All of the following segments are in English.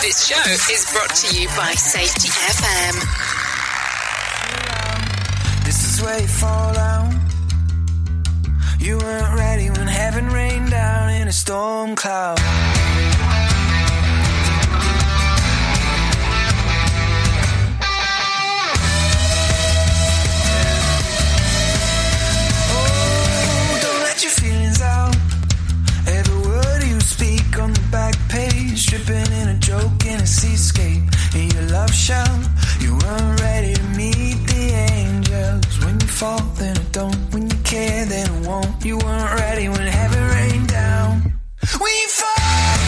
This show is brought to you by Safety FM. This is where you fall down. You weren't ready when heaven rained down in a storm cloud. Page, in a joke in a seascape. In your love shell, you weren't ready to meet the angels. When you fall, then it don't. When you care, then it won't. You weren't ready when heaven rained down. When you fall,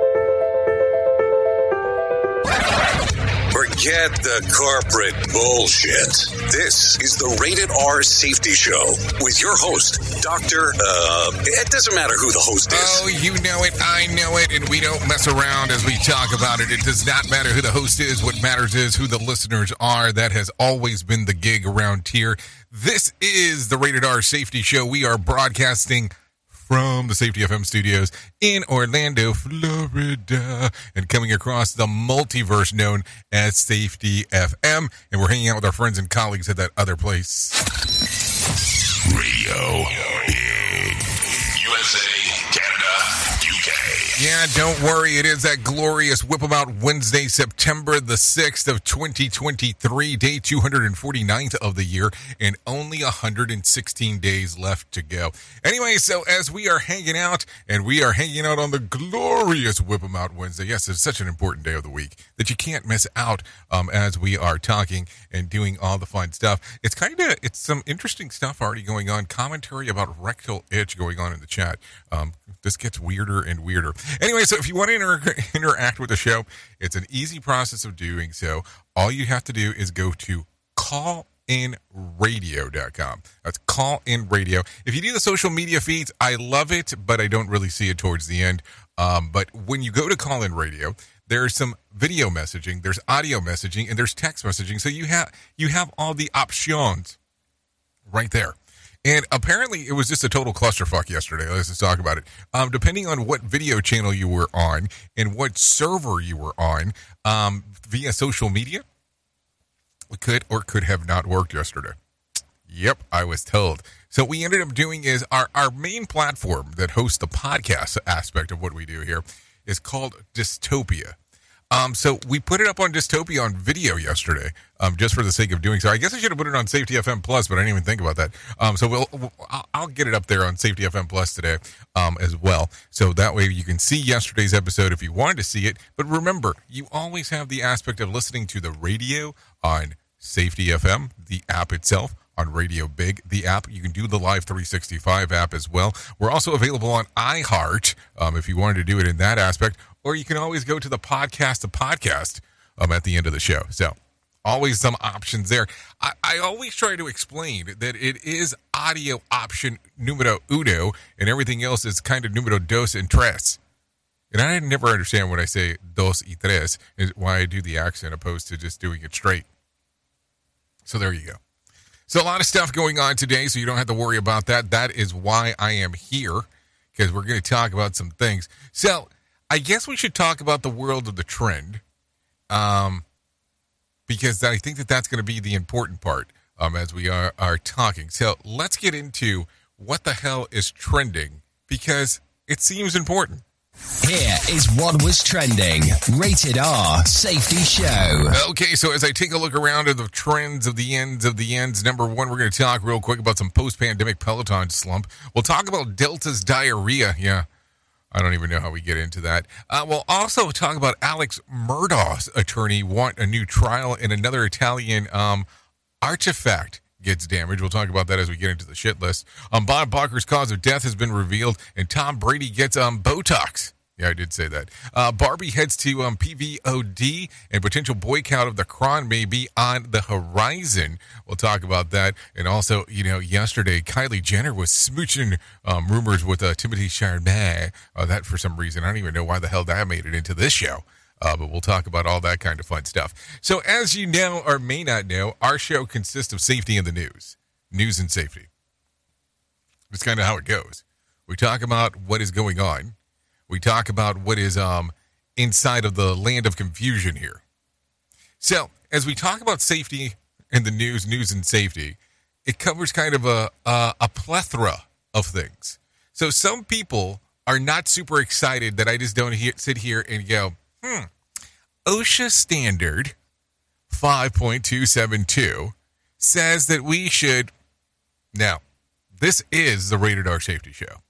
Forget the corporate bullshit. This is the Rated R Safety Show with your host, Dr. Uh, it doesn't matter who the host is. Oh, you know it, I know it, and we don't mess around as we talk about it. It does not matter who the host is. What matters is who the listeners are. That has always been the gig around here. This is the Rated R Safety Show. We are broadcasting from the Safety FM studios in Orlando, Florida, and coming across the multiverse known as Safety FM. And we're hanging out with our friends and colleagues at that other place. Radio Yeah, don't worry. It is that glorious Whip 'em Out Wednesday, September the 6th of 2023, day 249th of the year, and only 116 days left to go. Anyway, so as we are hanging out, and we are hanging out on the glorious Whip 'em Out Wednesday, yes, it's such an important day of the week that you can't miss out um, as we are talking and doing all the fun stuff. It's kind of, it's some interesting stuff already going on. Commentary about rectal itch going on in the chat. Um, this gets weirder and weirder. Anyway, so if you want to inter- interact with the show, it's an easy process of doing so. All you have to do is go to callinradio.com. That's call in radio. If you do the social media feeds, I love it, but I don't really see it towards the end. Um, but when you go to call in radio, there's some video messaging, there's audio messaging, and there's text messaging. So you have you have all the options right there. And apparently, it was just a total clusterfuck yesterday. Let's just talk about it. Um, depending on what video channel you were on and what server you were on um, via social media, it could or could have not worked yesterday. Yep, I was told. So we ended up doing is our, our main platform that hosts the podcast aspect of what we do here is called Dystopia. Um, so we put it up on Dystopia on video yesterday, um, just for the sake of doing so. I guess I should have put it on Safety FM Plus, but I didn't even think about that. Um, so we'll, we'll I'll, I'll get it up there on Safety FM Plus today, um, as well. So that way you can see yesterday's episode if you wanted to see it. But remember, you always have the aspect of listening to the radio on Safety FM, the app itself, on Radio Big, the app. You can do the Live 365 app as well. We're also available on iHeart um, if you wanted to do it in that aspect, or you can always go to the podcast, the podcast um, at the end of the show. So always some options there. I, I always try to explain that it is audio option numero uno, and everything else is kind of numero dos and tres. And I never understand when I say dos y tres, is why I do the accent opposed to just doing it straight. So there you go. So a lot of stuff going on today, so you don't have to worry about that. That is why I am here, because we're going to talk about some things. So I guess we should talk about the world of the trend, um, because I think that that's going to be the important part um, as we are, are talking. So let's get into what the hell is trending because it seems important. Here is what was trending. Rated R Safety Show. Okay, so as I take a look around at the trends of the ends of the ends, number one, we're going to talk real quick about some post pandemic Peloton slump. We'll talk about Delta's diarrhea. Yeah, I don't even know how we get into that. Uh, we'll also talk about Alex Murdaugh's attorney want a new trial in another Italian um, artifact gets damaged. We'll talk about that as we get into the shit list. Um, Bob Barker's cause of death has been revealed, and Tom Brady gets um, Botox. Yeah, I did say that. Uh, Barbie heads to um, PVOD, and potential boycott of the Crown may be on the horizon. We'll talk about that. And also, you know, yesterday, Kylie Jenner was smooching um, rumors with uh, Timothée Chalamet. Uh, that, for some reason, I don't even know why the hell that made it into this show. Uh, but we'll talk about all that kind of fun stuff. So, as you know or may not know, our show consists of safety in the news, news and safety. It's kind of how it goes. We talk about what is going on. We talk about what is um, inside of the land of confusion here. So, as we talk about safety in the news, news and safety, it covers kind of a, a, a plethora of things. So, some people are not super excited that I just don't sit here and go, hmm, OSHA standard 5.272 says that we should. Now, this is the Rated R Safety Show.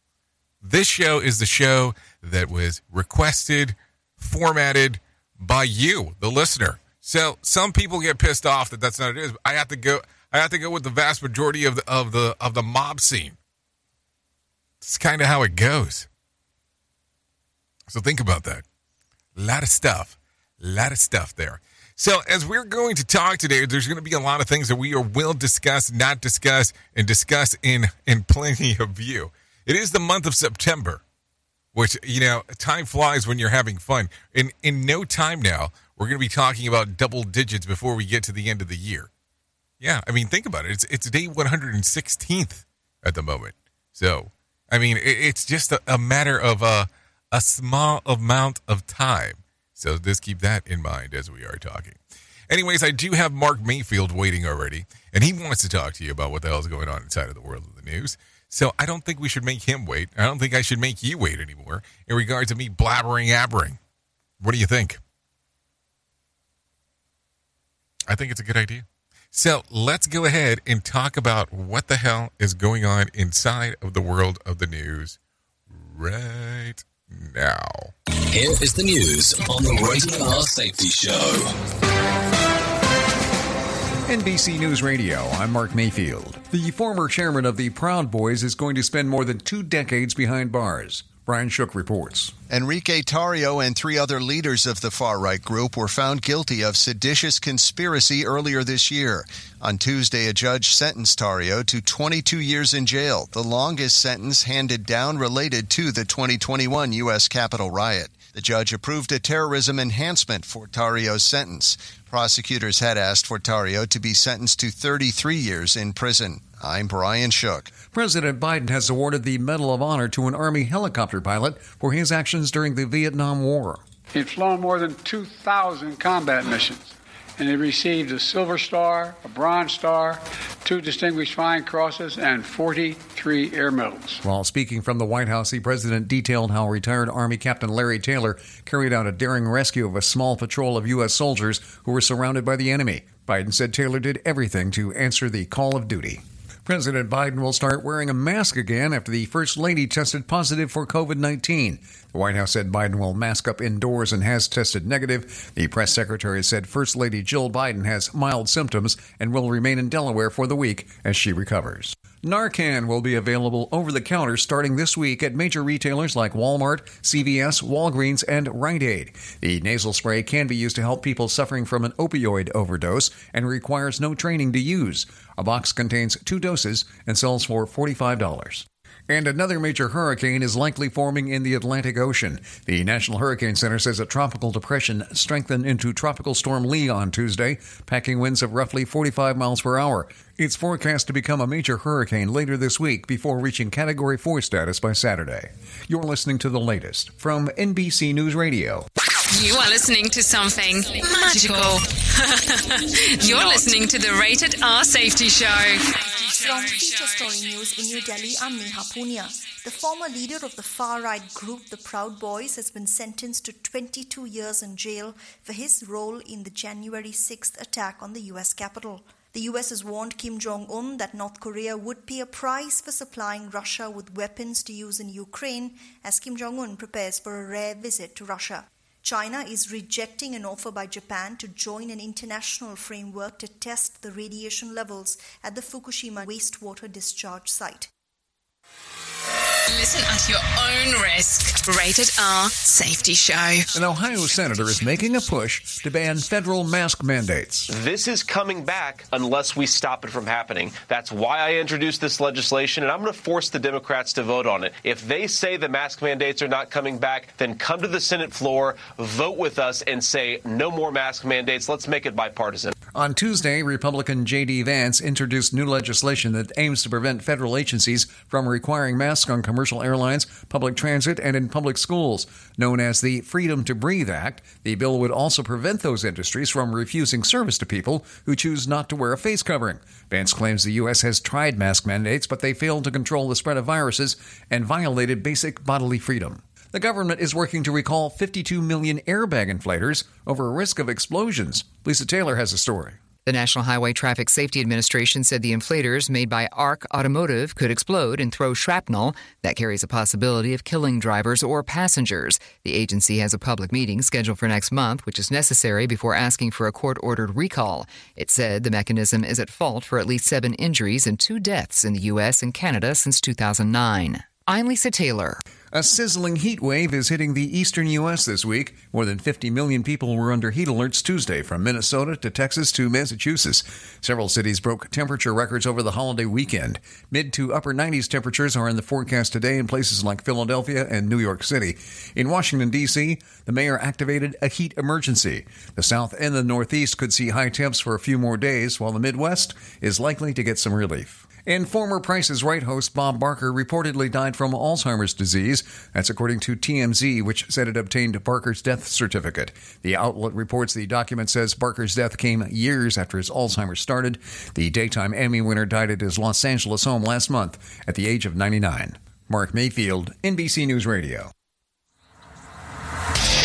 This show is the show that was requested, formatted by you, the listener. So some people get pissed off that that's not it is. I have to go. I have to go with the vast majority of the of the of the mob scene. It's kind of how it goes. So think about that. A lot of stuff. A lot of stuff there. So, as we're going to talk today, there's going to be a lot of things that we will discuss, not discuss, and discuss in, in plenty of view. It is the month of September, which, you know, time flies when you're having fun. In, in no time now, we're going to be talking about double digits before we get to the end of the year. Yeah, I mean, think about it. It's, it's day 116th at the moment. So, I mean, it, it's just a, a matter of a, a small amount of time. So just keep that in mind as we are talking. Anyways, I do have Mark Mayfield waiting already, and he wants to talk to you about what the hell is going on inside of the world of the news. So I don't think we should make him wait. I don't think I should make you wait anymore in regards to me blabbering, abbering. What do you think? I think it's a good idea. So let's go ahead and talk about what the hell is going on inside of the world of the news right now. Here is the news on the Rated R Safety Show. NBC News Radio, I'm Mark Mayfield. The former chairman of the Proud Boys is going to spend more than two decades behind bars. Brian Shook reports. Enrique Tarrio and three other leaders of the far right group were found guilty of seditious conspiracy earlier this year. On Tuesday, a judge sentenced Tarrio to 22 years in jail, the longest sentence handed down related to the 2021 U.S. Capitol riot. The judge approved a terrorism enhancement for Tarrio's sentence. Prosecutors had asked for Tarrio to be sentenced to 33 years in prison. I'm Brian Shook. President Biden has awarded the Medal of Honor to an Army helicopter pilot for his actions during the Vietnam War. He'd flown more than 2,000 combat missions, and he received a Silver Star, a Bronze Star, two Distinguished Flying Crosses, and 43 Air Medals. While speaking from the White House, the president detailed how retired Army Captain Larry Taylor carried out a daring rescue of a small patrol of U.S. soldiers who were surrounded by the enemy. Biden said Taylor did everything to answer the call of duty. President Biden will start wearing a mask again after the First Lady tested positive for COVID 19. The White House said Biden will mask up indoors and has tested negative. The press secretary said First Lady Jill Biden has mild symptoms and will remain in Delaware for the week as she recovers. Narcan will be available over the counter starting this week at major retailers like Walmart, CVS, Walgreens, and Rite Aid. The nasal spray can be used to help people suffering from an opioid overdose and requires no training to use. A box contains two doses and sells for $45. And another major hurricane is likely forming in the Atlantic Ocean. The National Hurricane Center says a tropical depression strengthened into Tropical Storm Lee on Tuesday, packing winds of roughly 45 miles per hour. It's forecast to become a major hurricane later this week before reaching Category 4 status by Saturday. You're listening to the latest from NBC News Radio. You are listening to something magical. You're listening to the Rated R Safety Show. From Feature Story News in New Delhi, I'm Neha Punia. The former leader of the far right group, the Proud Boys, has been sentenced to 22 years in jail for his role in the January 6th attack on the US Capitol. The US has warned Kim Jong un that North Korea would pay a price for supplying Russia with weapons to use in Ukraine as Kim Jong un prepares for a rare visit to Russia. China is rejecting an offer by Japan to join an international framework to test the radiation levels at the Fukushima wastewater discharge site. Listen at your own risk. Rated R Safety Show. An Ohio senator is making a push to ban federal mask mandates. This is coming back unless we stop it from happening. That's why I introduced this legislation, and I'm going to force the Democrats to vote on it. If they say the mask mandates are not coming back, then come to the Senate floor, vote with us, and say no more mask mandates. Let's make it bipartisan. On Tuesday, Republican J.D. Vance introduced new legislation that aims to prevent federal agencies from requiring masks on commercial airlines, public transit, and in public schools. Known as the Freedom to Breathe Act, the bill would also prevent those industries from refusing service to people who choose not to wear a face covering. Vance claims the U.S. has tried mask mandates, but they failed to control the spread of viruses and violated basic bodily freedom. The government is working to recall 52 million airbag inflators over a risk of explosions. Lisa Taylor has a story. The National Highway Traffic Safety Administration said the inflators made by ARC Automotive could explode and throw shrapnel that carries a possibility of killing drivers or passengers. The agency has a public meeting scheduled for next month, which is necessary before asking for a court ordered recall. It said the mechanism is at fault for at least seven injuries and two deaths in the U.S. and Canada since 2009. I'm Lisa Taylor. A sizzling heat wave is hitting the eastern U.S. this week. More than 50 million people were under heat alerts Tuesday, from Minnesota to Texas to Massachusetts. Several cities broke temperature records over the holiday weekend. Mid to upper 90s temperatures are in the forecast today in places like Philadelphia and New York City. In Washington, D.C., the mayor activated a heat emergency. The South and the Northeast could see high temps for a few more days, while the Midwest is likely to get some relief. And former Price is Right host Bob Barker reportedly died from Alzheimer's disease. That's according to TMZ, which said it obtained Barker's death certificate. The outlet reports the document says Barker's death came years after his Alzheimer's started. The daytime Emmy winner died at his Los Angeles home last month at the age of 99. Mark Mayfield, NBC News Radio.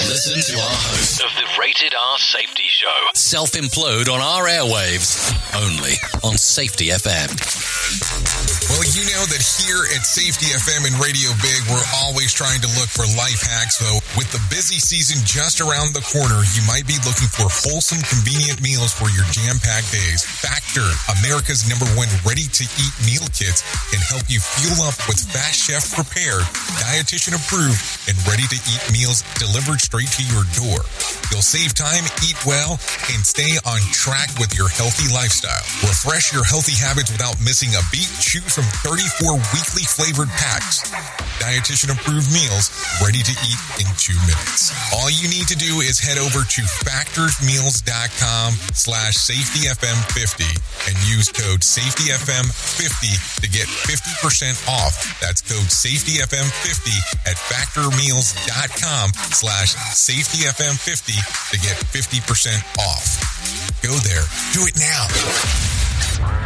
Listen to our host Of the Rated R Safety Show. self implode on our airwaves only on Safety FM. Well, you know that here at Safety FM and Radio Big, we're always trying to look for life hacks. So, with the busy season just around the corner, you might be looking for wholesome, convenient meals for your jam packed days. Factor, America's number one ready to eat meal kits, can help you fuel up with fast chef prepared, dietitian approved, and ready to eat meals delivered straight to your door. You'll save time, eat well, and stay on track with your healthy lifestyle. Refresh your healthy habits without missing a beat. Choose from 34 weekly flavored packs. Dietitian approved meals ready to eat in two minutes. All you need to do is head over to factorsmeals.com slash safetyfm50 and use code safetyfm50 to get 50% off. That's code safetyfm50 at factormeals.com slash safetyfm50 to get 50% off. Go there. Do it now.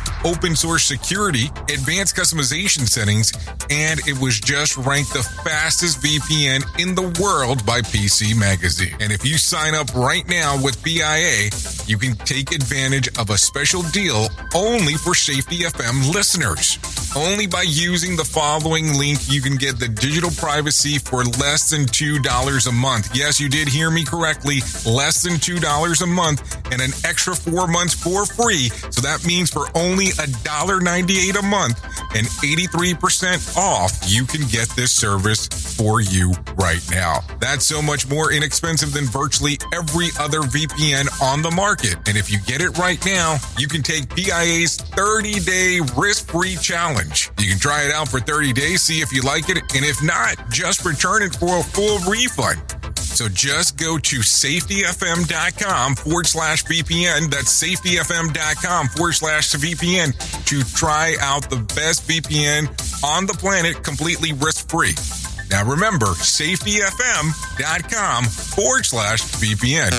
open source security, advanced customization settings, and it was just ranked the fastest VPN in the world by PC Magazine. And if you sign up right now with PIA, you can take advantage of a special deal only for Safety FM listeners. Only by using the following link, you can get the digital privacy for less than $2 a month. Yes, you did hear me correctly. Less than $2 a month and an extra four months for free. So that means for only $1.98 a month and 83% off, you can get this service for you right now. That's so much more inexpensive than virtually every other VPN on the market. And if you get it right now, you can take PIA's 30 day risk free challenge. You can try it out for 30 days, see if you like it, and if not, just return it for a full refund. So just go to safetyfm.com forward slash VPN. That's safetyfm.com forward slash VPN to try out the best VPN on the planet completely risk free. Now remember, safetyfm.com forward slash VPN.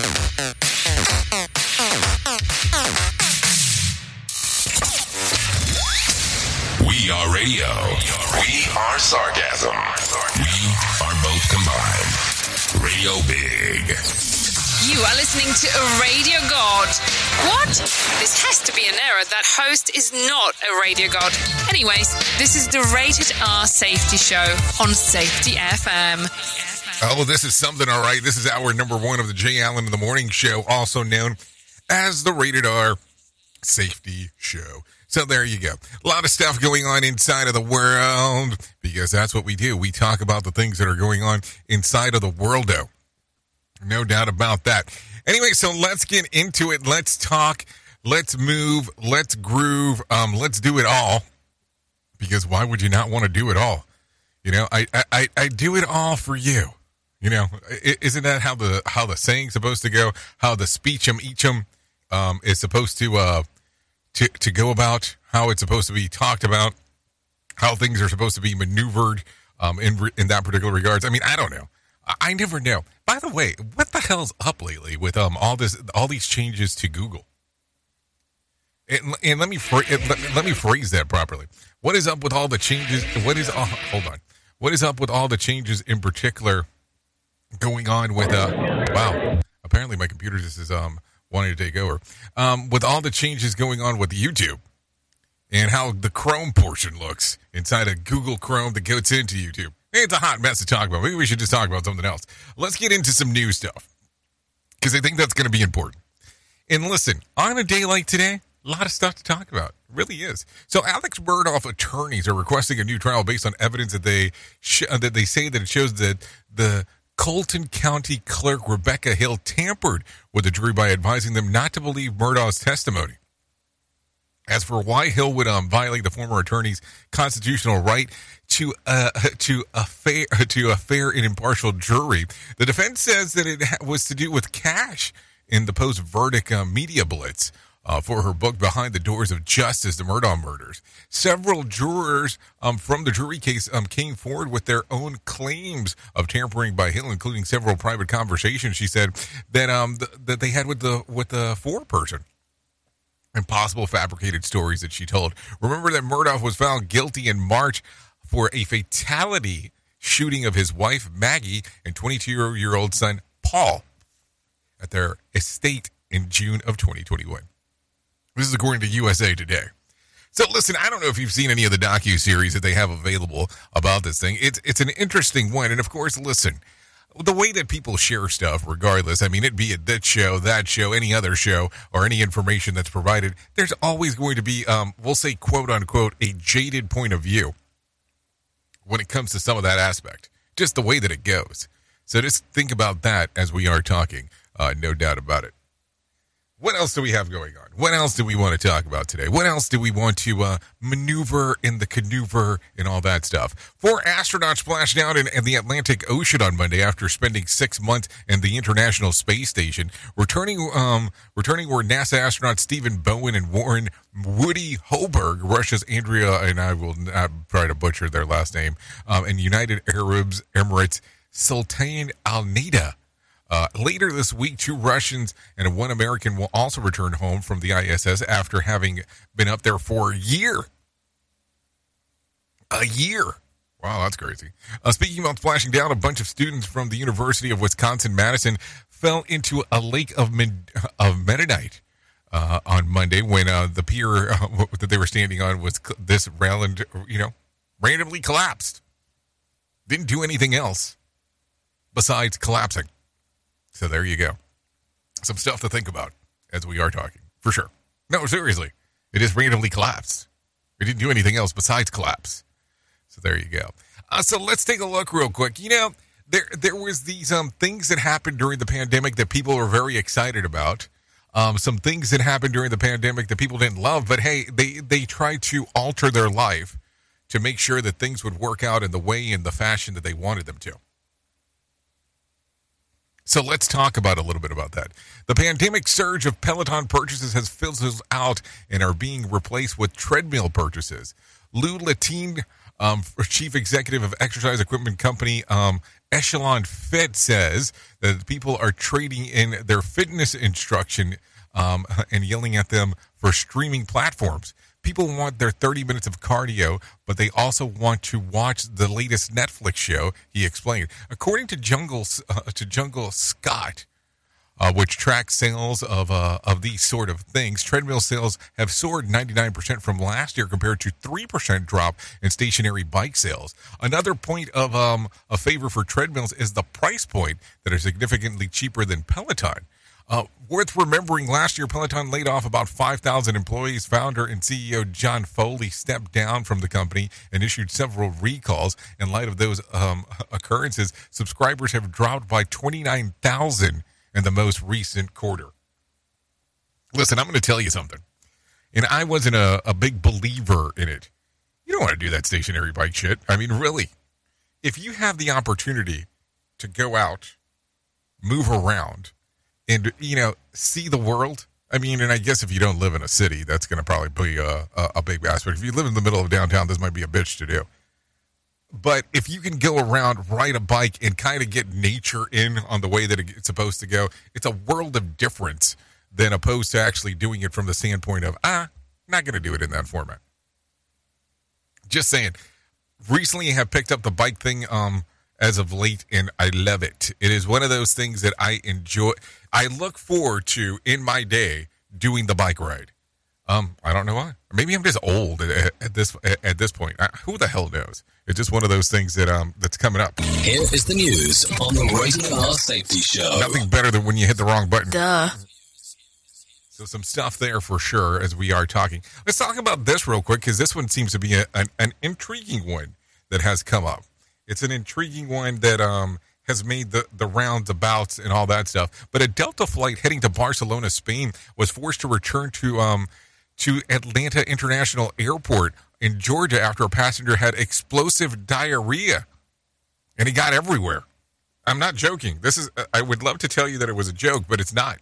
We are radio. We are sarcasm. We are both combined. Radio Big. You are listening to a radio god. What? This has to be an error. That host is not a radio god. Anyways, this is the Rated R Safety Show on Safety FM. Oh, this is something, all right. This is hour number one of the Jay Allen in the Morning Show, also known as the Rated R Safety Show. So there you go. A lot of stuff going on inside of the world because that's what we do. We talk about the things that are going on inside of the world, though. No doubt about that. Anyway, so let's get into it. Let's talk. Let's move. Let's groove. Um, let's do it all. Because why would you not want to do it all? You know, I I, I do it all for you. You know, isn't that how the how the saying's supposed to go? How the speechum eachum um, is supposed to uh, to to go about? How it's supposed to be talked about? How things are supposed to be maneuvered um, in in that particular regards? I mean, I don't know. I never know. By the way, what the hell's up lately with um all this all these changes to Google? And, and let me let, let, me phrase that properly. What is up with all the changes? What is uh, hold on? What is up with all the changes in particular going on with uh wow? Apparently my computer just is um wanting to take over. Um, with all the changes going on with YouTube and how the Chrome portion looks inside of Google Chrome that goes into YouTube. It's a hot mess to talk about. Maybe we should just talk about something else. Let's get into some new stuff because I think that's going to be important. And listen, on a day like today, a lot of stuff to talk about. It really is. So Alex Murdaugh attorneys are requesting a new trial based on evidence that they sh- that they say that it shows that the Colleton County clerk Rebecca Hill tampered with the jury by advising them not to believe Murdaugh's testimony. As for why Hill would um, violate the former attorney's constitutional right to uh, to a fair to a fair and impartial jury, the defense says that it was to do with cash in the post verdict uh, media blitz. Uh, for her book Behind the Doors of Justice, the Murdaugh Murders. Several jurors um, from the jury case um, came forward with their own claims of tampering by Hill, including several private conversations. She said that um, th- that they had with the with the foreperson and possible fabricated stories that she told. Remember that Murdaugh was found guilty in March for a fatality shooting of his wife Maggie and 22 year old son Paul at their estate in June of 2021. This is according to USA Today. So listen, I don't know if you've seen any of the docu series that they have available about this thing. It's it's an interesting one, and of course, listen, the way that people share stuff, regardless, I mean, it be it that show, that show, any other show, or any information that's provided, there's always going to be, um, we'll say, quote unquote, a jaded point of view when it comes to some of that aspect, just the way that it goes. So just think about that as we are talking, uh, no doubt about it. What else do we have going on? What else do we want to talk about today? What else do we want to uh, maneuver in the caneuver and all that stuff? Four astronauts splashed down in, in the Atlantic Ocean on Monday after spending six months in the International Space Station. Returning, um, returning were NASA astronauts Stephen Bowen and Warren Woody Hoberg, Russia's Andrea, and I will not try to butcher their last name, um, and United Arabs Emirates Sultan Al Nida. Uh, later this week, two Russians and one American will also return home from the ISS after having been up there for a year. A year. Wow, that's crazy. Uh, speaking about splashing down, a bunch of students from the University of Wisconsin Madison fell into a lake of, men- of Mennonite uh, on Monday when uh, the pier uh, that they were standing on was c- this random, you know, randomly collapsed. Didn't do anything else besides collapsing. So there you go. Some stuff to think about as we are talking, for sure. No, seriously. It just randomly collapsed. It didn't do anything else besides collapse. So there you go. Uh, so let's take a look real quick. You know, there there was these um things that happened during the pandemic that people were very excited about. Um, some things that happened during the pandemic that people didn't love, but hey, they they tried to alter their life to make sure that things would work out in the way and the fashion that they wanted them to. So let's talk about a little bit about that. The pandemic surge of Peloton purchases has fizzled out and are being replaced with treadmill purchases. Lou Lentine, um, chief executive of exercise equipment company um, Echelon Fit, says that people are trading in their fitness instruction um, and yelling at them for streaming platforms. People want their 30 minutes of cardio, but they also want to watch the latest Netflix show, he explained. According to Jungle, uh, to Jungle Scout, uh, which tracks sales of uh, of these sort of things. Treadmill sales have soared 99% from last year compared to 3% drop in stationary bike sales. Another point of um, a favor for treadmills is the price point that are significantly cheaper than Peloton. Uh, worth remembering, last year Peloton laid off about 5,000 employees. Founder and CEO John Foley stepped down from the company and issued several recalls. In light of those um, occurrences, subscribers have dropped by 29,000 in the most recent quarter. Listen, I'm going to tell you something. And I wasn't a, a big believer in it. You don't want to do that stationary bike shit. I mean, really. If you have the opportunity to go out, move around, and, you know, see the world, I mean, and I guess if you don't live in a city, that's going to probably be a, a, a big aspect. If you live in the middle of downtown, this might be a bitch to do. But if you can go around, ride a bike, and kind of get nature in on the way that it's supposed to go, it's a world of difference than opposed to actually doing it from the standpoint of, ah, not going to do it in that format. Just saying. Recently, I have picked up the bike thing um, as of late, and I love it. It is one of those things that I enjoy. I look forward to in my day doing the bike ride. Um, I don't know why. Maybe I'm just old at, at this at this point. I, who the hell knows? It's just one of those things that um that's coming up. Here is the news on the Rated R Safety Show. Nothing better than when you hit the wrong button. Duh. So some stuff there for sure as we are talking. Let's talk about this real quick because this one seems to be a, an, an intriguing one that has come up. It's an intriguing one that um has made the, the rounds about and all that stuff. But a Delta flight heading to Barcelona, Spain, was forced to return to um to Atlanta International Airport in Georgia after a passenger had explosive diarrhea, and he got everywhere. I'm not joking. This is. I would love to tell you that it was a joke, but it's not.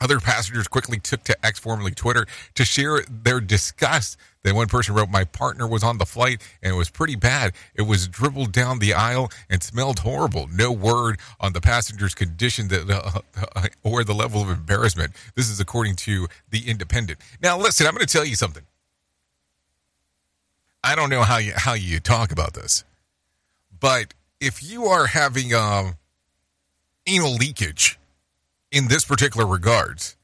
Other passengers quickly took to X, formerly Twitter, to share their disgust. Then one person wrote, My partner was on the flight and it was pretty bad. It was dribbled down the aisle and smelled horrible. No word on the passenger's condition that, uh, or the level of embarrassment. This is according to The Independent. Now, listen, I'm going to tell you something. I don't know how you, how you talk about this, but if you are having um, anal leakage, in this particular regards,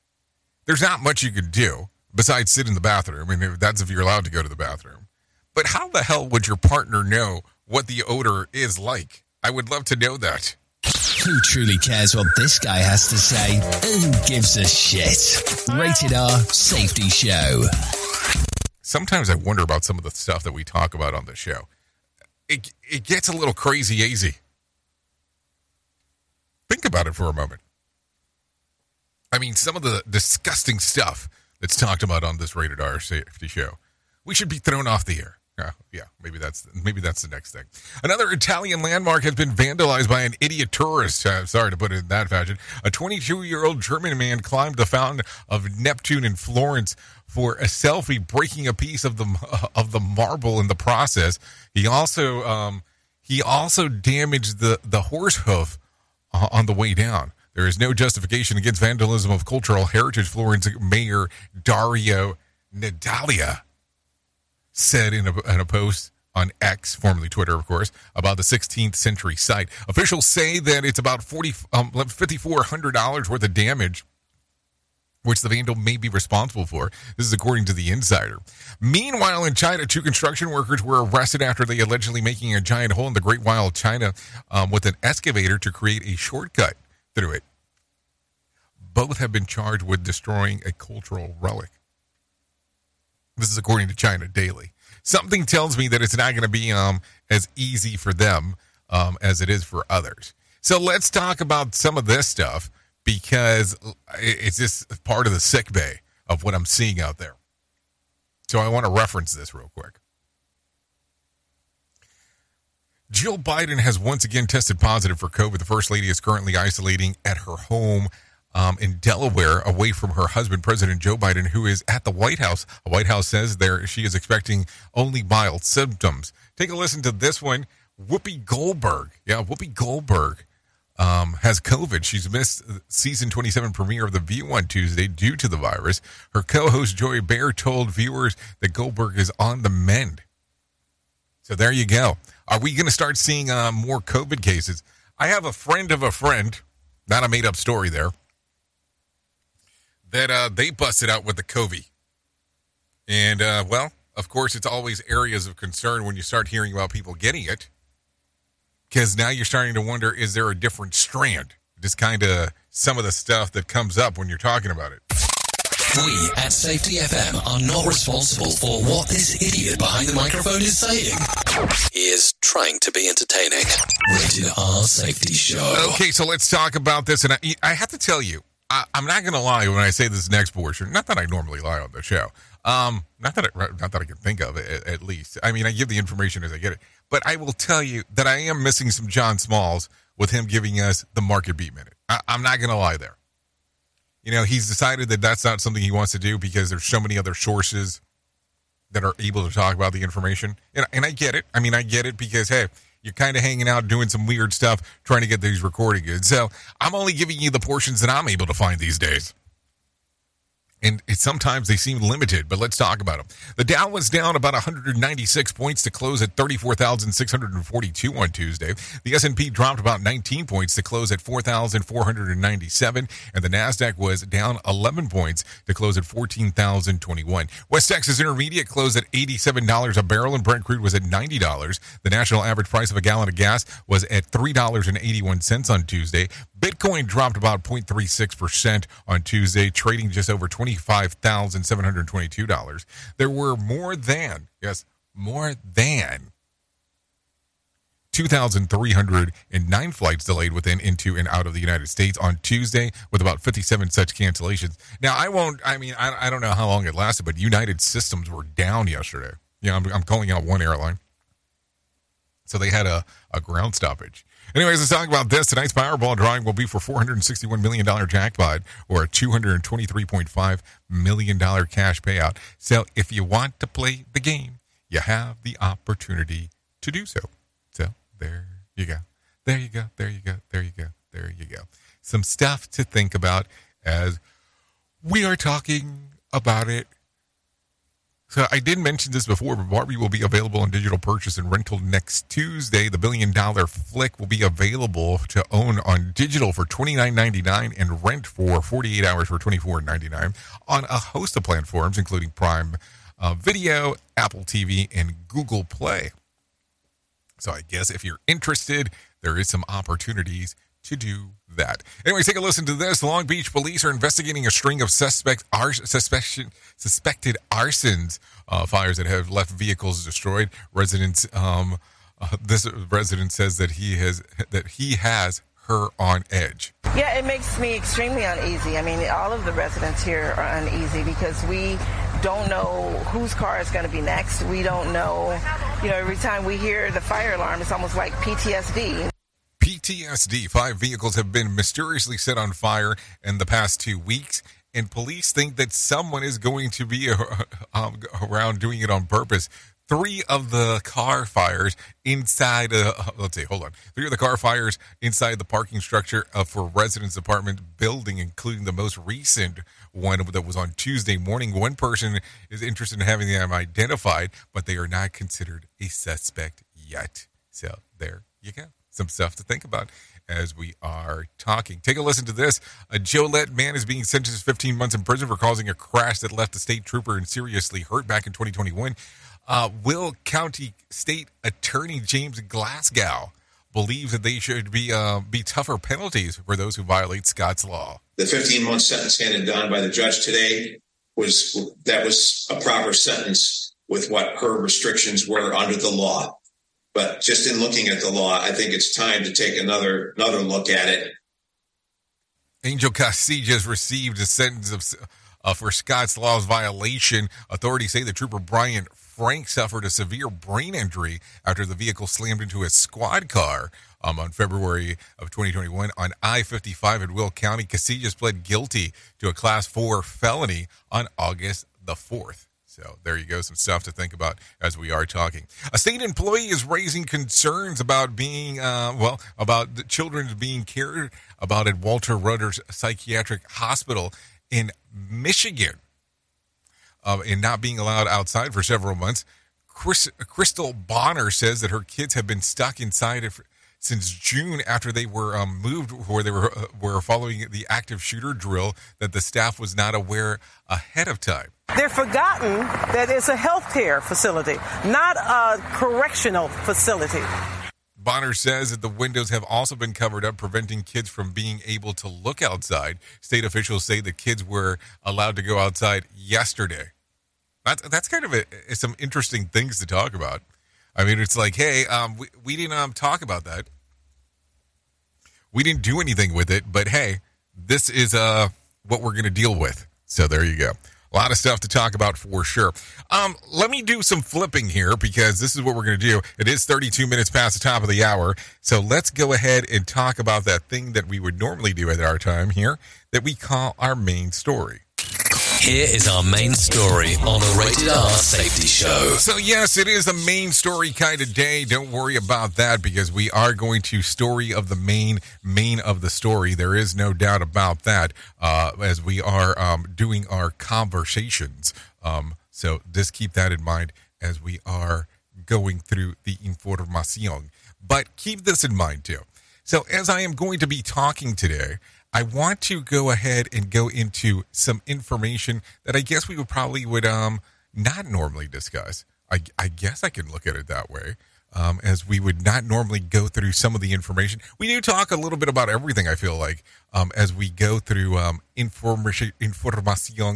there's not much you could do besides sit in the bathroom. I mean, that's if you're allowed to go to the bathroom. But how the hell would your partner know what the odor is like? I would love to know that. Who truly cares what this guy has to say? Who gives a shit? Rated R Safety Show. Sometimes I wonder about some of the stuff that we talk about on the show. It, it gets a little crazy easy. Think about it for a moment I mean, some of the disgusting stuff that's talked about on this rated R safety show. We should be thrown off the air. Yeah, yeah, maybe that's maybe that's the next thing. Another Italian landmark has been vandalized by an idiot tourist. Uh, sorry to put it in that fashion. A 22-year-old German man climbed the fountain of Neptune in Florence for a selfie, breaking a piece of the of the marble in the process. He also um, he also damaged the the horse hoof uh, on the way down. There is no justification against vandalism of cultural heritage. Florence Mayor Dario Nardella said in a, in a post on X, formerly Twitter, of course, about the 16th century site. Officials say that it's about 40, um, $5,400 worth of damage, which the vandal may be responsible for. This is according to the insider. Meanwhile, in China, two construction workers were arrested after they allegedly making a giant hole in the Great Wall of China um, with an excavator to create a shortcut through it. Both have been charged with destroying a cultural relic. This is according to China Daily. Something tells me that it's not going to be um, as easy for them um, as it is for others. So let's talk about some of this stuff because it's just part of the sick bay of what I'm seeing out there. So I want to reference this real quick. Jill Biden has once again tested positive for COVID. The First Lady is currently isolating at her home um, in Delaware, away from her husband, President Joe Biden, who is at the White House. The White House says there she is expecting only mild symptoms. Take a listen to this one. Whoopi Goldberg, yeah, Whoopi Goldberg um, has COVID. She's missed season 27 premiere of The View on Tuesday due to the virus. Her co-host Joy Behar told viewers that Goldberg is on the mend. So there you go. Are we going to start seeing uh, more COVID cases? I have a friend of a friend, not a made-up story there that uh, they busted out with the COVID. And, uh, well, of course, it's always areas of concern when you start hearing about people getting it. Because now you're starting to wonder is there a different strand? Just kind of some of the stuff that comes up when you're talking about it. We at Safety FM are not responsible for what this idiot behind the microphone is saying. He is trying to be entertaining. Rated R Safety Show. Okay, so let's talk about this. And I, I have to tell you, I, am not going to lie when I say this next portion. Not that I normally lie on the show. Um, not that I, not that I can think of at, at, least. I mean, I give the information as I get it. But I will tell you that I am missing some John Smalls with him giving us the market beat minute. I, I'm not going to lie there. You know, he's decided that that's not something he wants to do because there's so many other sources that are able to talk about the information. And, and I get it. I mean, I get it because, hey, you're kind of hanging out doing some weird stuff trying to get these recording good. So I'm only giving you the portions that I'm able to find these days and sometimes they seem limited, but let's talk about them. The Dow was down about 196 points to close at 34,642 on Tuesday. The S&P dropped about 19 points to close at 4,497, and the Nasdaq was down 11 points to close at 14,021. West Texas Intermediate closed at $87 a barrel, and Brent crude was at $90. The national average price of a gallon of gas was at $3.81 on Tuesday. Bitcoin dropped about 0.36% on Tuesday, trading just over $25,722. There were more than, yes, more than 2,309 flights delayed within, into, and out of the United States on Tuesday, with about 57 such cancellations. Now, I won't, I mean, I, I don't know how long it lasted, but United Systems were down yesterday. Yeah, I'm, I'm calling out one airline. So they had a, a ground stoppage. Anyways, let's talk about this. Tonight's Powerball drawing will be for $461 million jackpot or a $223.5 million cash payout. So if you want to play the game, you have the opportunity to do so. So there you go. There you go. There you go. There you go. There you go. Some stuff to think about as we are talking about it so I did mention this before, but Barbie will be available on digital purchase and rental next Tuesday. The billion dollar flick will be available to own on digital for twenty nine ninety nine and rent for forty eight hours for twenty four ninety nine on a host of platforms, including Prime uh, Video, Apple TV, and Google Play. So I guess if you're interested, there is some opportunities to do that. Anyway, take a listen to this. Long Beach police are investigating a string of suspect suspicion, suspected arsons uh, fires that have left vehicles destroyed. Residents, um, uh, this resident says that he has that he has her on edge. Yeah, it makes me extremely uneasy. I mean, all of the residents here are uneasy because we don't know whose car is going to be next. We don't know, you know, every time we hear the fire alarm, it's almost like PTSD. PTSD. Five vehicles have been mysteriously set on fire in the past two weeks, and police think that someone is going to be um, around doing it on purpose. Three of the car fires inside, uh, let's see, hold on. Three of the car fires inside the parking structure uh, for residence apartment building, including the most recent one that was on Tuesday morning. One person is interested in having them identified, but they are not considered a suspect yet. So there you go some stuff to think about as we are talking. Take a listen to this. A Joliet man is being sentenced to 15 months in prison for causing a crash that left a state trooper seriously hurt back in 2021. Uh, Will County State Attorney James Glasgow believes that they should be uh, be tougher penalties for those who violate Scott's law. The 15 month sentence handed down by the judge today was that was a proper sentence with what her restrictions were under the law. But just in looking at the law, I think it's time to take another another look at it. Angel Casillas received a sentence of, uh, for Scott's Law's violation. Authorities say the trooper Brian Frank suffered a severe brain injury after the vehicle slammed into a squad car um, on February of 2021 on I-55 in Will County. Casillas pled guilty to a Class 4 felony on August the 4th. So there you go, some stuff to think about as we are talking. A state employee is raising concerns about being, uh, well, about the children being cared about at Walter Reuther's Psychiatric Hospital in Michigan, uh, and not being allowed outside for several months. Chris, Crystal Bonner says that her kids have been stuck inside it since June after they were um, moved, where they were uh, were following the active shooter drill that the staff was not aware ahead of time. They're forgotten that it's a healthcare facility, not a correctional facility. Bonner says that the windows have also been covered up, preventing kids from being able to look outside. State officials say the kids were allowed to go outside yesterday. That's that's kind of a, some interesting things to talk about. I mean, it's like, hey, um, we, we didn't um, talk about that. We didn't do anything with it, but hey, this is uh, what we're going to deal with. So there you go. A lot of stuff to talk about for sure. Um, let me do some flipping here because this is what we're going to do. It is 32 minutes past the top of the hour. So let's go ahead and talk about that thing that we would normally do at our time here that we call our main story. Here is our main story on the Rated R Safety Show. So, yes, it is a main story kind of day. Don't worry about that because we are going to story of the main, main of the story. There is no doubt about that uh, as we are um, doing our conversations. Um, so, just keep that in mind as we are going through the información. But keep this in mind too. So, as I am going to be talking today, I want to go ahead and go into some information that I guess we would probably would um not normally discuss. I, I guess I can look at it that way. Um, as we would not normally go through some of the information. We do talk a little bit about everything, I feel like, um, as we go through um, information,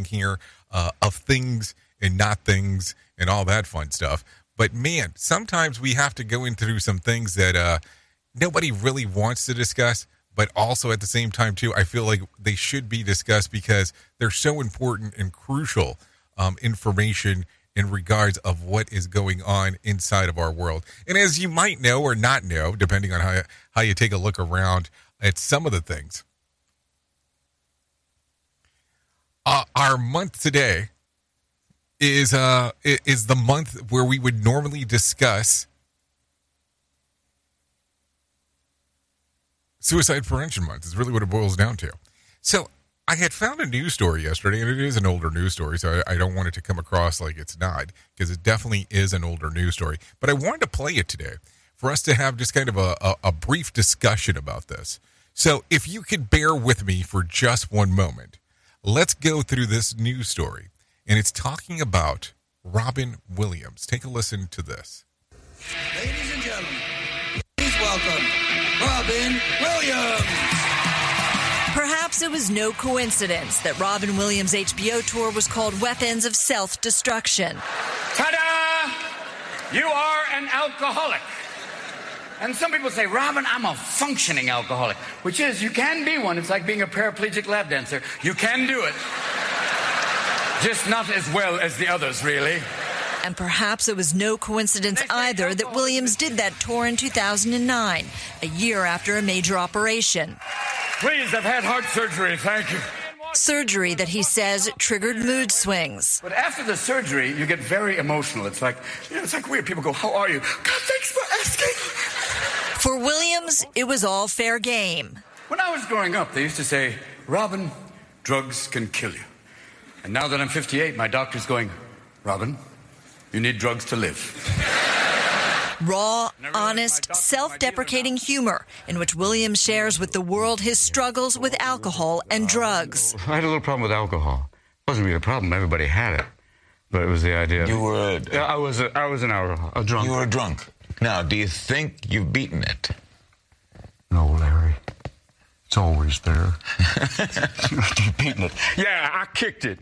here uh, of things and not things and all that fun stuff. But man, sometimes we have to go into some things that uh, nobody really wants to discuss but also at the same time too i feel like they should be discussed because they're so important and crucial um, information in regards of what is going on inside of our world. And as you might know or not know depending on how, how you take a look around at some of the things uh, our month today is uh is the month where we would normally discuss Suicide Prevention Month is really what it boils down to. So I had found a news story yesterday, and it is an older news story, so I, I don't want it to come across like it's not, because it definitely is an older news story. But I wanted to play it today for us to have just kind of a, a, a brief discussion about this. So if you could bear with me for just one moment, let's go through this news story. And it's talking about Robin Williams. Take a listen to this. Ladies and gentlemen, please welcome Robin Williams. Perhaps it was no coincidence that Robin Williams' HBO tour was called Weapons of Self Destruction. Ta da! You are an alcoholic. And some people say, Robin, I'm a functioning alcoholic, which is, you can be one. It's like being a paraplegic lap dancer. You can do it. Just not as well as the others, really. And perhaps it was no coincidence either that Williams did that tour in 2009, a year after a major operation. Please, I've had heart surgery. Thank you. Surgery that he says triggered mood swings. But after the surgery, you get very emotional. It's like, you know, it's like weird. People go, How are you? God, thanks for asking. For Williams, it was all fair game. When I was growing up, they used to say, Robin, drugs can kill you. And now that I'm 58, my doctor's going, Robin, you need drugs to live. Raw, honest, self deprecating humor in which Williams shares with the world his struggles with alcohol and oh, drugs. I had a little problem with alcohol. It wasn't really a problem. Everybody had it. But it was the idea. You were. Yeah, I was. A, I was an alcohol, a drunk. You were a drunk. Now, do you think you've beaten it? No, Larry. It's always there. You've beaten it. Yeah, I kicked it.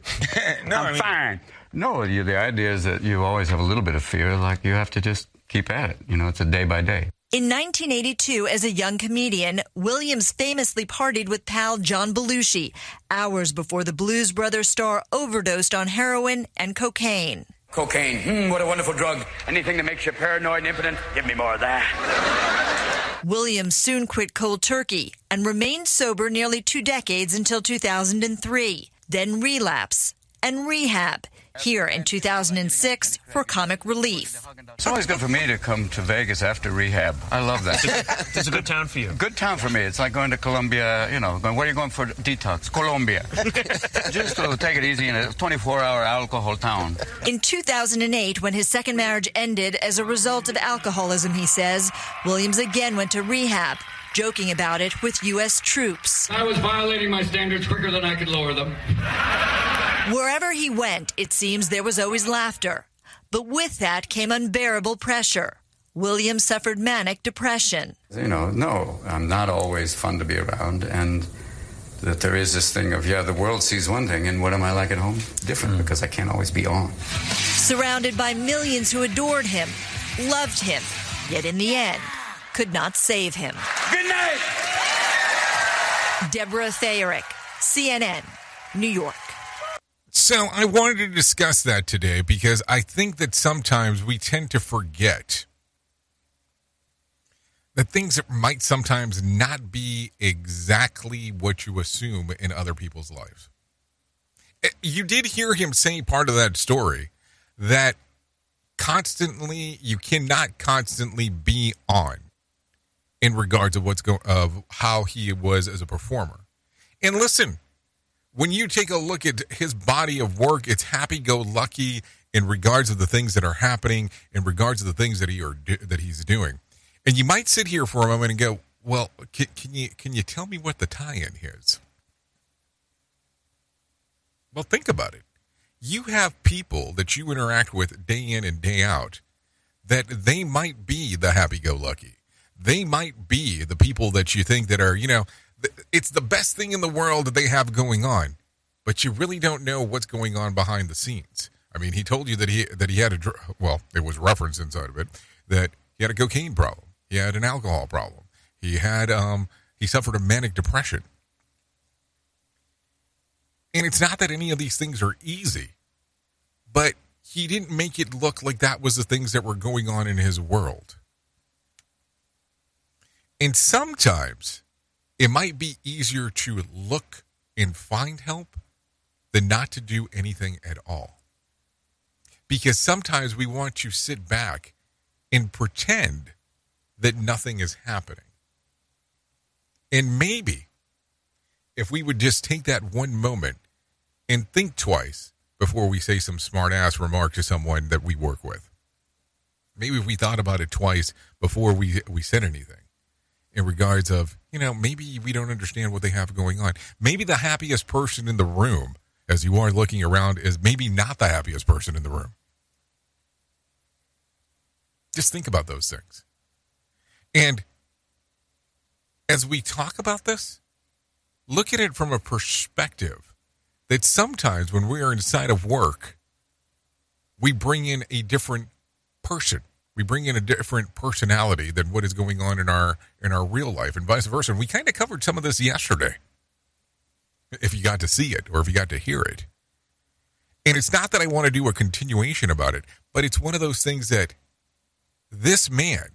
no, I'm I mean- fine. No, you, the idea is that you always have a little bit of fear. Like you have to just keep at it. You know, it's a day by day. In 1982, as a young comedian, Williams famously partied with pal John Belushi hours before the Blues Brothers star overdosed on heroin and cocaine. Cocaine, hmm, what a wonderful drug. Anything that makes you paranoid and impotent, give me more of that. Williams soon quit cold turkey and remained sober nearly two decades until 2003, then relapse and rehab here in 2006 for comic relief. It's always good for me to come to Vegas after rehab. I love that. It's a good town for you. Good town for me. It's like going to Colombia, you know, going, where are you going for detox? Colombia. Just to take it easy in a 24 hour alcohol town. In 2008, when his second marriage ended as a result of alcoholism, he says, Williams again went to rehab, joking about it with U.S. troops. I was violating my standards quicker than I could lower them. Wherever he went, it seems there was always laughter. But with that came unbearable pressure. William suffered manic depression. You know, no, I'm not always fun to be around. And that there is this thing of, yeah, the world sees one thing, and what am I like at home? Different, hmm. because I can't always be on. Surrounded by millions who adored him, loved him, yet in the end, could not save him. Good night! Deborah Feyerick, CNN, New York. So I wanted to discuss that today because I think that sometimes we tend to forget that things that might sometimes not be exactly what you assume in other people's lives. Eh, You did hear him say part of that story that constantly you cannot constantly be on in regards of what's going of how he was as a performer. And listen, when you take a look at his body of work, it's happy go lucky in regards of the things that are happening, in regards of the things that he are that he's doing. And you might sit here for a moment and go, "Well, can, can you can you tell me what the tie-in is?" Well, think about it. You have people that you interact with day in and day out that they might be the happy-go-lucky. They might be the people that you think that are, you know, it's the best thing in the world that they have going on, but you really don't know what's going on behind the scenes. I mean, he told you that he that he had a well, there was reference inside of it that he had a cocaine problem, he had an alcohol problem, he had um he suffered a manic depression, and it's not that any of these things are easy, but he didn't make it look like that was the things that were going on in his world. And sometimes it might be easier to look and find help than not to do anything at all. Because sometimes we want to sit back and pretend that nothing is happening. And maybe if we would just take that one moment and think twice before we say some smart ass remark to someone that we work with. Maybe if we thought about it twice before we we said anything in regards of, you know, maybe we don't understand what they have going on. Maybe the happiest person in the room as you are looking around is maybe not the happiest person in the room. Just think about those things. And as we talk about this, look at it from a perspective that sometimes when we are inside of work, we bring in a different person. We bring in a different personality than what is going on in our in our real life, and vice versa. And we kind of covered some of this yesterday. If you got to see it or if you got to hear it. And it's not that I want to do a continuation about it, but it's one of those things that this man,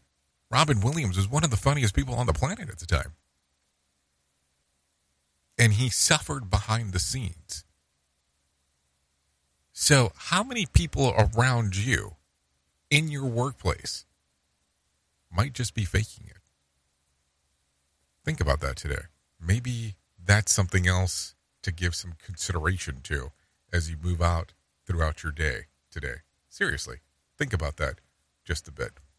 Robin Williams, was one of the funniest people on the planet at the time. And he suffered behind the scenes. So, how many people around you in your workplace might just be faking it? Think about that today. Maybe that's something else to give some consideration to as you move out throughout your day today. Seriously, think about that just a bit.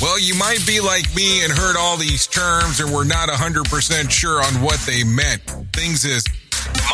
Well, you might be like me and heard all these terms and were not 100% sure on what they meant. Things as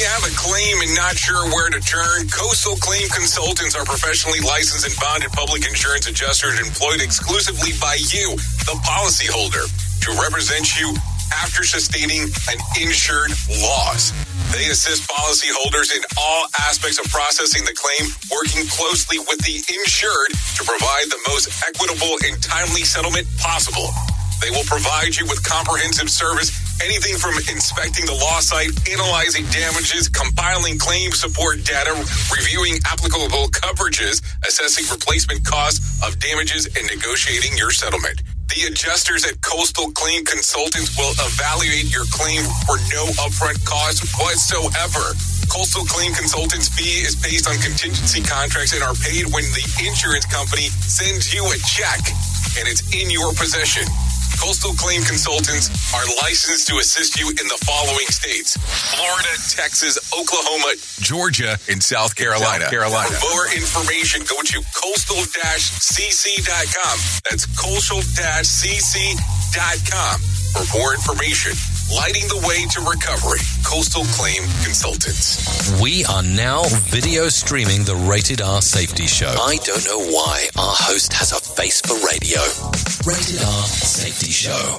you have a claim and not sure where to turn? Coastal Claim Consultants are professionally licensed and bonded public insurance adjusters employed exclusively by you, the policyholder, to represent you after sustaining an insured loss. They assist policyholders in all aspects of processing the claim, working closely with the insured to provide the most equitable and timely settlement possible. They will provide you with comprehensive service, anything from inspecting the law site, analyzing damages, compiling claim support data, reviewing applicable coverages, assessing replacement costs of damages, and negotiating your settlement. The adjusters at Coastal Claim Consultants will evaluate your claim for no upfront cost whatsoever. Coastal Claim Consultants fee is based on contingency contracts and are paid when the insurance company sends you a check and it's in your possession. Coastal Claim Consultants are licensed to assist you in the following states Florida, Texas, Oklahoma, Georgia, and South Carolina. South Carolina. For more information, go to coastal cc.com. That's coastal cc.com for more information. Lighting the way to recovery. Coastal Claim Consultants. We are now video streaming the Rated R Safety Show. I don't know why our host has a face for radio. Rated R Safety Show.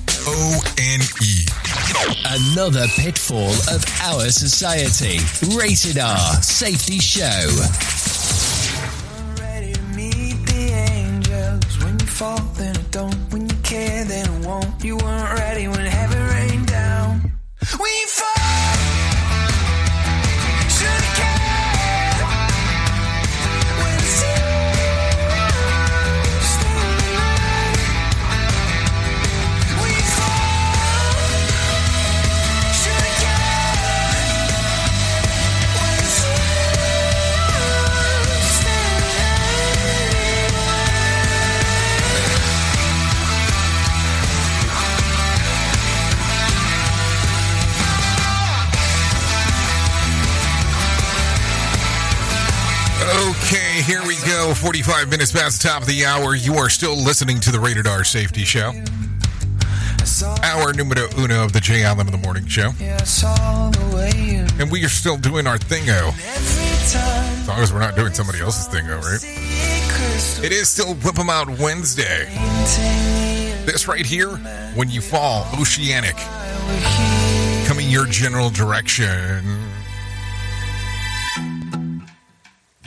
O N E. Another pitfall of our society. Rated R Safety Show. ready meet the angels. When you fall, then I don't. When you care, then I won't. You weren't ready when heaven rained down. When you fall, 45 minutes past the top of the hour. You are still listening to the Rated R Safety Show. Hour numero uno of the J. Allen in the Morning Show. And we are still doing our thingo. As long as we're not doing somebody else's thingo, right? It is still Whip 'em Out Wednesday. This right here, When You Fall, Oceanic. Coming your general direction.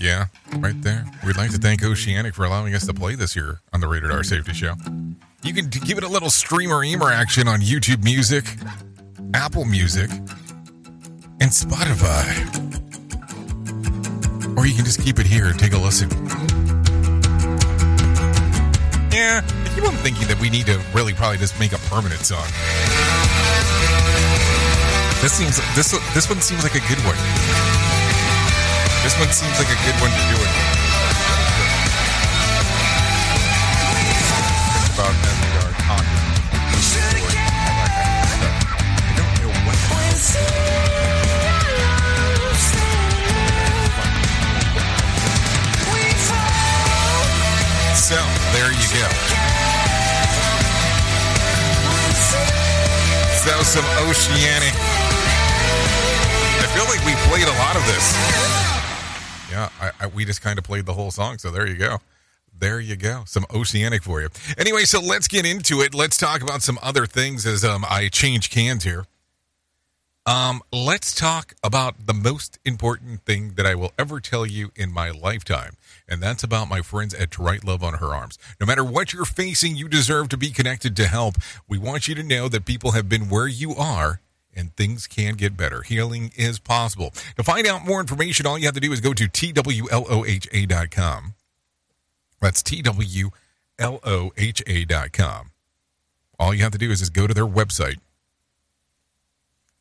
Yeah, right there. We'd like to thank Oceanic for allowing us to play this here on the Rated R Safety Show. You can give it a little streamer emer action on YouTube Music, Apple Music, and Spotify. Or you can just keep it here and take a listen. Yeah, I keep on thinking that we need to really probably just make a permanent song. This seems this this one seems like a good one. This one seems like a good one to do it. About we are talking. I don't know what. So there you go. So some oceanic. I feel like we played a lot of this. Yeah, I, I, we just kind of played the whole song. So there you go. There you go. Some oceanic for you. Anyway, so let's get into it. Let's talk about some other things as um, I change cans here. Um, let's talk about the most important thing that I will ever tell you in my lifetime, and that's about my friends at Write Love on Her Arms. No matter what you're facing, you deserve to be connected to help. We want you to know that people have been where you are and things can get better. Healing is possible. To find out more information, all you have to do is go to twloha.com. That's twloha.com. All you have to do is just go to their website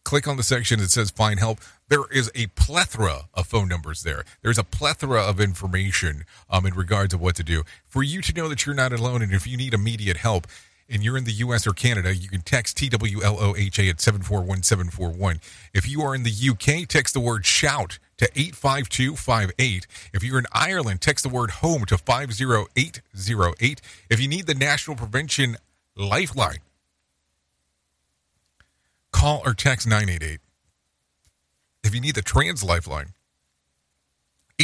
click on the section that says find help there is a plethora of phone numbers there there's a plethora of information um, in regards to what to do for you to know that you're not alone and if you need immediate help and you're in the us or canada you can text twloha at 741741 if you are in the uk text the word shout to 85258 if you're in ireland text the word home to 50808 if you need the national prevention lifeline call or text 988. If you need the Trans Lifeline,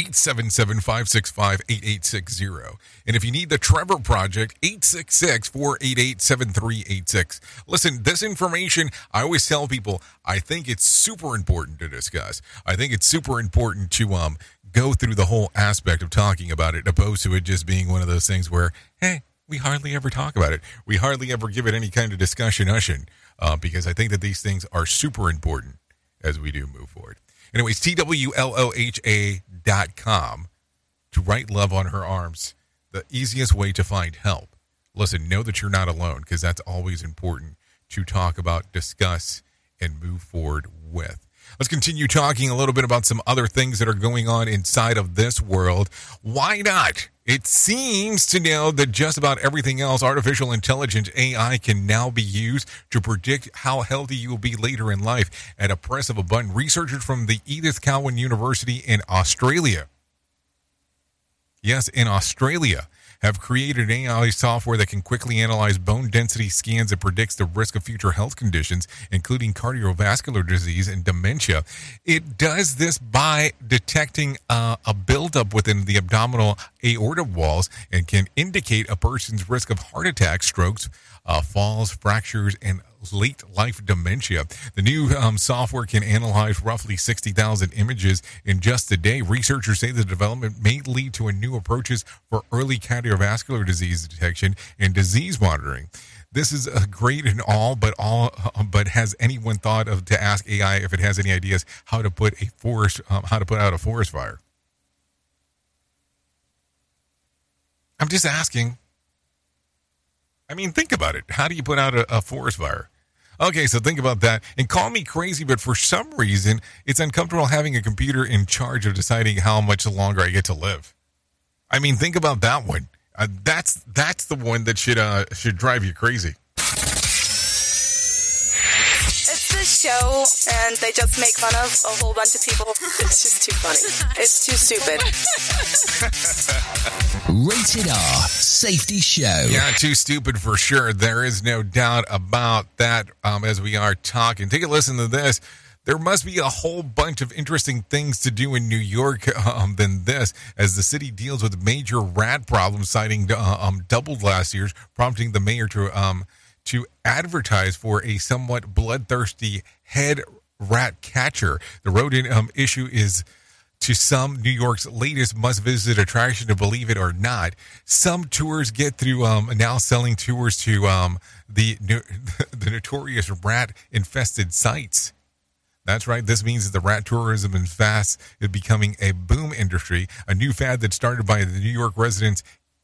877-565-8860. And if you need the Trevor Project, 866-488-7386. Listen, this information, I always tell people, I think it's super important to discuss. I think it's super important to um go through the whole aspect of talking about it, opposed to it just being one of those things where, hey, we hardly ever talk about it. We hardly ever give it any kind of discussion, uh, because I think that these things are super important as we do move forward. Anyways, TWLOHA dot com to write love on her arms. The easiest way to find help. Listen, know that you're not alone because that's always important to talk about, discuss, and move forward with. Let's continue talking a little bit about some other things that are going on inside of this world. Why not? It seems to know that just about everything else, artificial intelligence AI can now be used to predict how healthy you will be later in life at a press of a button. Researchers from the Edith Cowan University in Australia, yes, in Australia, have created an AI software that can quickly analyze bone density scans and predicts the risk of future health conditions, including cardiovascular disease and dementia. It does this by detecting uh, a buildup within the abdominal aorta walls and can indicate a person's risk of heart attack, strokes, uh, falls, fractures, and late life dementia. The new um, software can analyze roughly 60,000 images in just a day. Researchers say the development may lead to new approaches for early cardiovascular disease detection and disease monitoring. This is great and all, but all, uh, but has anyone thought of to ask AI if it has any ideas how to put a forest, um, how to put out a forest fire? I'm just asking. I mean, think about it. How do you put out a, a, forest fire? Okay, so think about that. And call me crazy, but for some reason, it's uncomfortable having a computer in charge of deciding how much longer I get to live. I mean, think about that one. Uh, that's that's the one that should uh, should drive you crazy. Show and they just make fun of a whole bunch of people. It's just too funny. It's too stupid. Rated R Safety Show. Yeah, too stupid for sure. There is no doubt about that um, as we are talking. Take a listen to this. There must be a whole bunch of interesting things to do in New York um, than this, as the city deals with major rat problems, citing uh, um, doubled last year's, prompting the mayor to um, to advertise for a somewhat bloodthirsty head rat catcher. The rodent um, issue is to some New York's latest must visit attraction to believe it or not. Some tours get through um, now selling tours to um, the the notorious rat infested sites. That's right. This means that the rat tourism is fast is becoming a boom industry, a new fad that started by the New York residents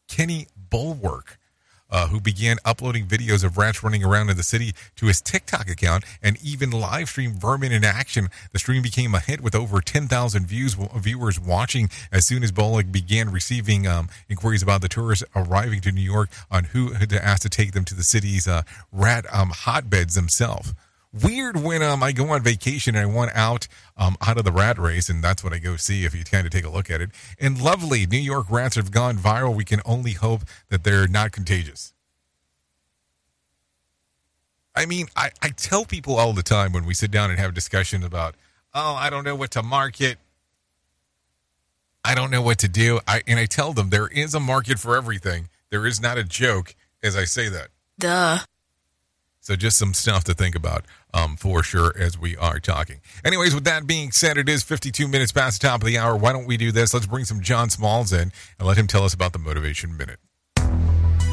Kenny Bulwark uh, who began uploading videos of rats running around in the city to his TikTok account and even live stream vermin in action. The stream became a hit with over 10,000 views viewers watching as soon as Bullock began receiving um, inquiries about the tourists arriving to New York on who to ask to take them to the city's uh, rat um, hotbeds themselves weird when um, I go on vacation and I want out um, out of the rat race, and that's what I go see if you kind of take a look at it. And lovely, New York rats have gone viral. We can only hope that they're not contagious. I mean, I, I tell people all the time when we sit down and have discussions about, oh, I don't know what to market. I don't know what to do. I and I tell them there is a market for everything. There is not a joke as I say that. Duh. So just some stuff to think about um, for sure as we are talking. Anyways, with that being said, it is 52 minutes past the top of the hour. Why don't we do this? Let's bring some John Smalls in and let him tell us about the Motivation Minute.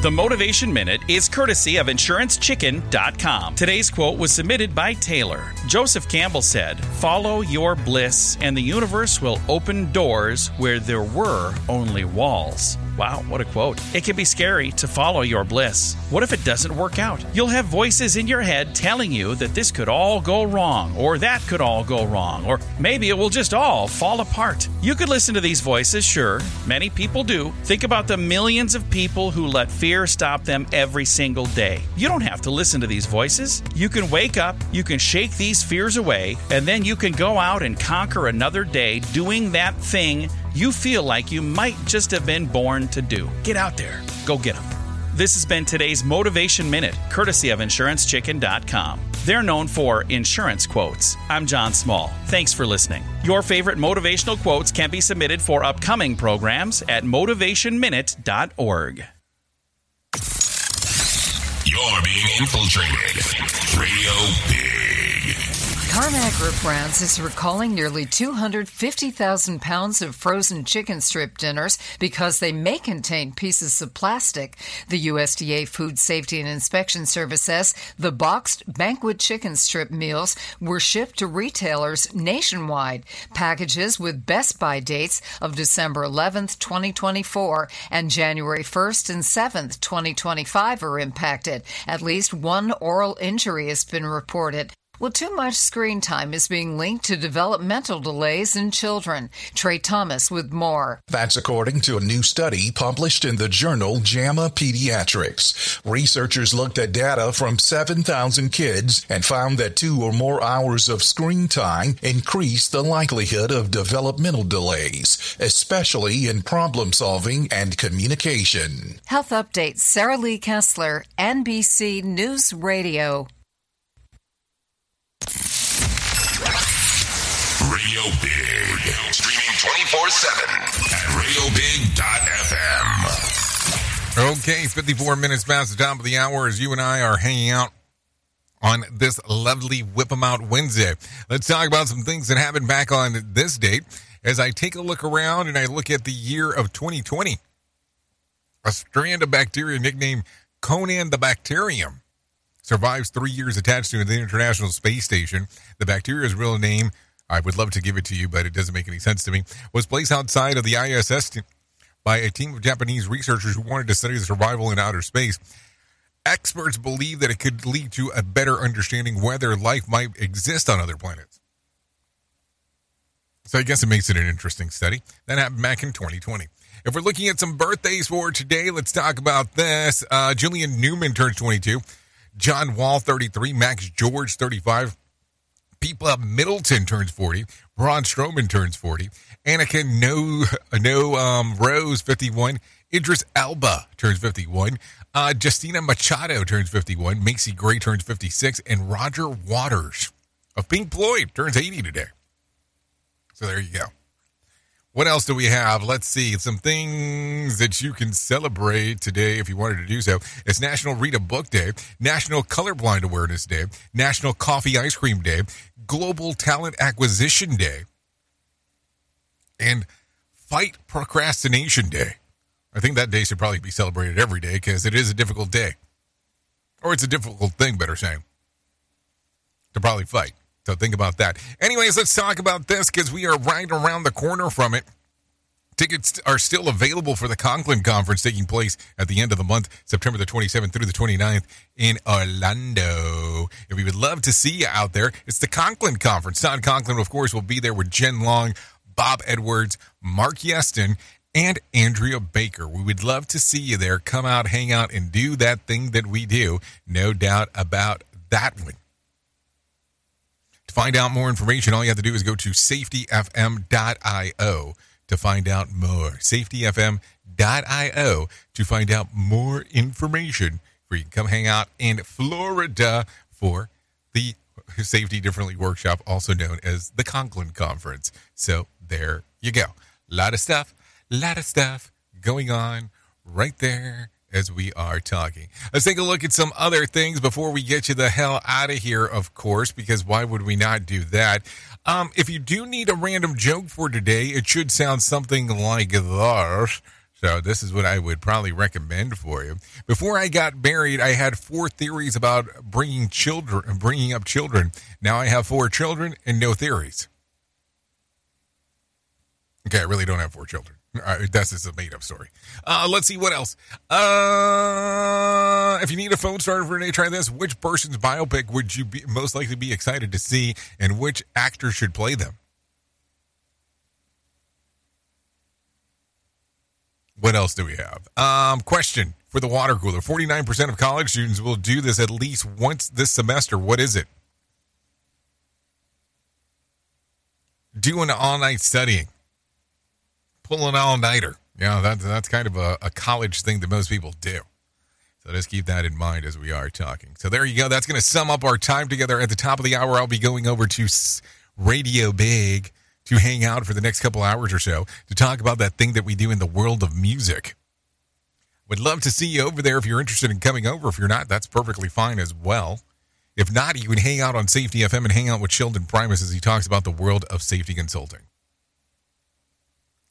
The Motivation Minute is courtesy of InsuranceChicken.com. Today's quote was submitted by Taylor. Joseph Campbell said, Follow your bliss, and the universe will open doors where there were only walls. Wow, what a quote. It can be scary to follow your bliss. What if it doesn't work out? You'll have voices in your head telling you that this could all go wrong, or that could all go wrong, or maybe it will just all fall apart. You could listen to these voices, sure. Many people do. Think about the millions of people who let fear stop them every single day. You don't have to listen to these voices. You can wake up, you can shake these fears away, and then you can go out and conquer another day doing that thing you feel like you might just have been born to do. Get out there, go get them. This has been today's Motivation Minute, courtesy of InsuranceChicken.com. They're known for insurance quotes. I'm John Small. Thanks for listening. Your favorite motivational quotes can be submitted for upcoming programs at motivationminute.org. You're being infiltrated. Radio Big. Carmack Brands is recalling nearly 250,000 pounds of frozen chicken strip dinners because they may contain pieces of plastic. The USDA Food Safety and Inspection Service says the boxed banquet chicken strip meals were shipped to retailers nationwide. Packages with best by dates of December 11th, 2024 and January 1st and 7th, 2025 are impacted. At least one oral injury has been reported. Well, too much screen time is being linked to developmental delays in children. Trey Thomas with more. That's according to a new study published in the journal JAMA Pediatrics. Researchers looked at data from 7,000 kids and found that two or more hours of screen time increase the likelihood of developmental delays, especially in problem solving and communication. Health Update Sarah Lee Kessler, NBC News Radio. Radio Big. Streaming 24 7 at radiobig.fm. Okay, 54 minutes past the top of the hour as you and I are hanging out on this lovely Whip 'em Out Wednesday. Let's talk about some things that happened back on this date as I take a look around and I look at the year of 2020. A strand of bacteria nicknamed Conan the Bacterium survives three years attached to the International Space Station. The bacteria's real name, I would love to give it to you, but it doesn't make any sense to me, was placed outside of the ISS by a team of Japanese researchers who wanted to study the survival in outer space. Experts believe that it could lead to a better understanding whether life might exist on other planets. So I guess it makes it an interesting study. That happened back in 2020. If we're looking at some birthdays for today, let's talk about this. Uh, Julian Newman turns 22. John Wall, 33. Max George, 35. Pete Middleton turns 40. Braun Strowman turns 40. Annika No, no um, Rose, 51. Idris Elba turns 51. Uh, Justina Machado turns 51. Macy Gray turns 56. And Roger Waters of Pink Floyd turns 80 today. So there you go. What else do we have? Let's see. Some things that you can celebrate today if you wanted to do so. It's National Read a Book Day, National Colorblind Awareness Day, National Coffee Ice Cream Day, Global Talent Acquisition Day, and Fight Procrastination Day. I think that day should probably be celebrated every day because it is a difficult day. Or it's a difficult thing, better saying, to probably fight. So think about that. Anyways, let's talk about this because we are right around the corner from it. Tickets are still available for the Conklin Conference taking place at the end of the month, September the 27th through the 29th in Orlando. And we would love to see you out there, it's the Conklin Conference. Todd Conklin, of course, will be there with Jen Long, Bob Edwards, Mark Yeston, and Andrea Baker. We would love to see you there. Come out, hang out, and do that thing that we do. No doubt about that one. Find out more information, all you have to do is go to safetyfm.io to find out more. Safetyfm.io to find out more information where you can come hang out in Florida for the Safety Differently Workshop, also known as the Conklin Conference. So there you go. A lot of stuff, a lot of stuff going on right there as we are talking. Let's take a look at some other things before we get you the hell out of here, of course, because why would we not do that? Um, if you do need a random joke for today, it should sound something like this. So this is what I would probably recommend for you. Before I got married, I had four theories about bringing children, bringing up children. Now I have four children and no theories. Okay, I really don't have four children. Uh, that's just a made up story. Uh, let's see what else. Uh, if you need a phone starter for today, try this. Which person's biopic would you be most likely be excited to see, and which actor should play them? What else do we have? Um, question for the water cooler 49% of college students will do this at least once this semester. What is it? Doing all night studying pull an all nighter. Know, that, that's kind of a, a college thing that most people do. So just keep that in mind as we are talking. So there you go. That's going to sum up our time together. At the top of the hour, I'll be going over to Radio Big to hang out for the next couple hours or so to talk about that thing that we do in the world of music. Would love to see you over there if you're interested in coming over. If you're not, that's perfectly fine as well. If not, you can hang out on Safety FM and hang out with Sheldon Primus as he talks about the world of safety consulting.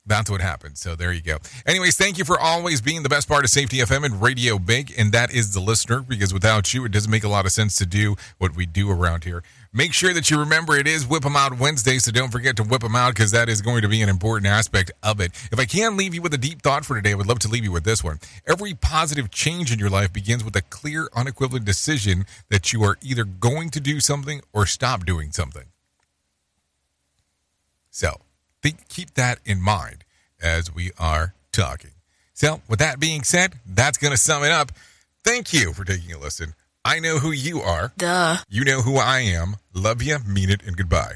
That's what happened. So there you go. Anyways, thank you for always being the best part of Safety FM and Radio Big. And that is the listener, because without you, it doesn't make a lot of sense to do what we do around here. Make sure that you remember it is Whip 'em Out Wednesday, so don't forget to whip 'em out because that is going to be an important aspect of it. If I can leave you with a deep thought for today, I would love to leave you with this one. Every positive change in your life begins with a clear, unequivocal decision that you are either going to do something or stop doing something. So, think, keep that in mind as we are talking. So, with that being said, that's going to sum it up. Thank you for taking a listen. I know who you are. Duh. You know who I am. Love you, mean it, and goodbye.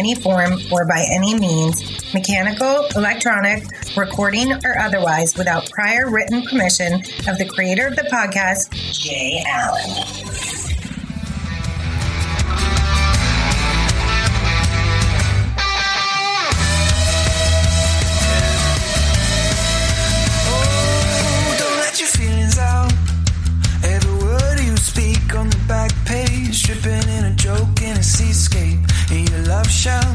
any form or by any means, mechanical, electronic, recording, or otherwise, without prior written permission of the creator of the podcast, Jay Allen. back page, tripping in a joke in a seascape your love shall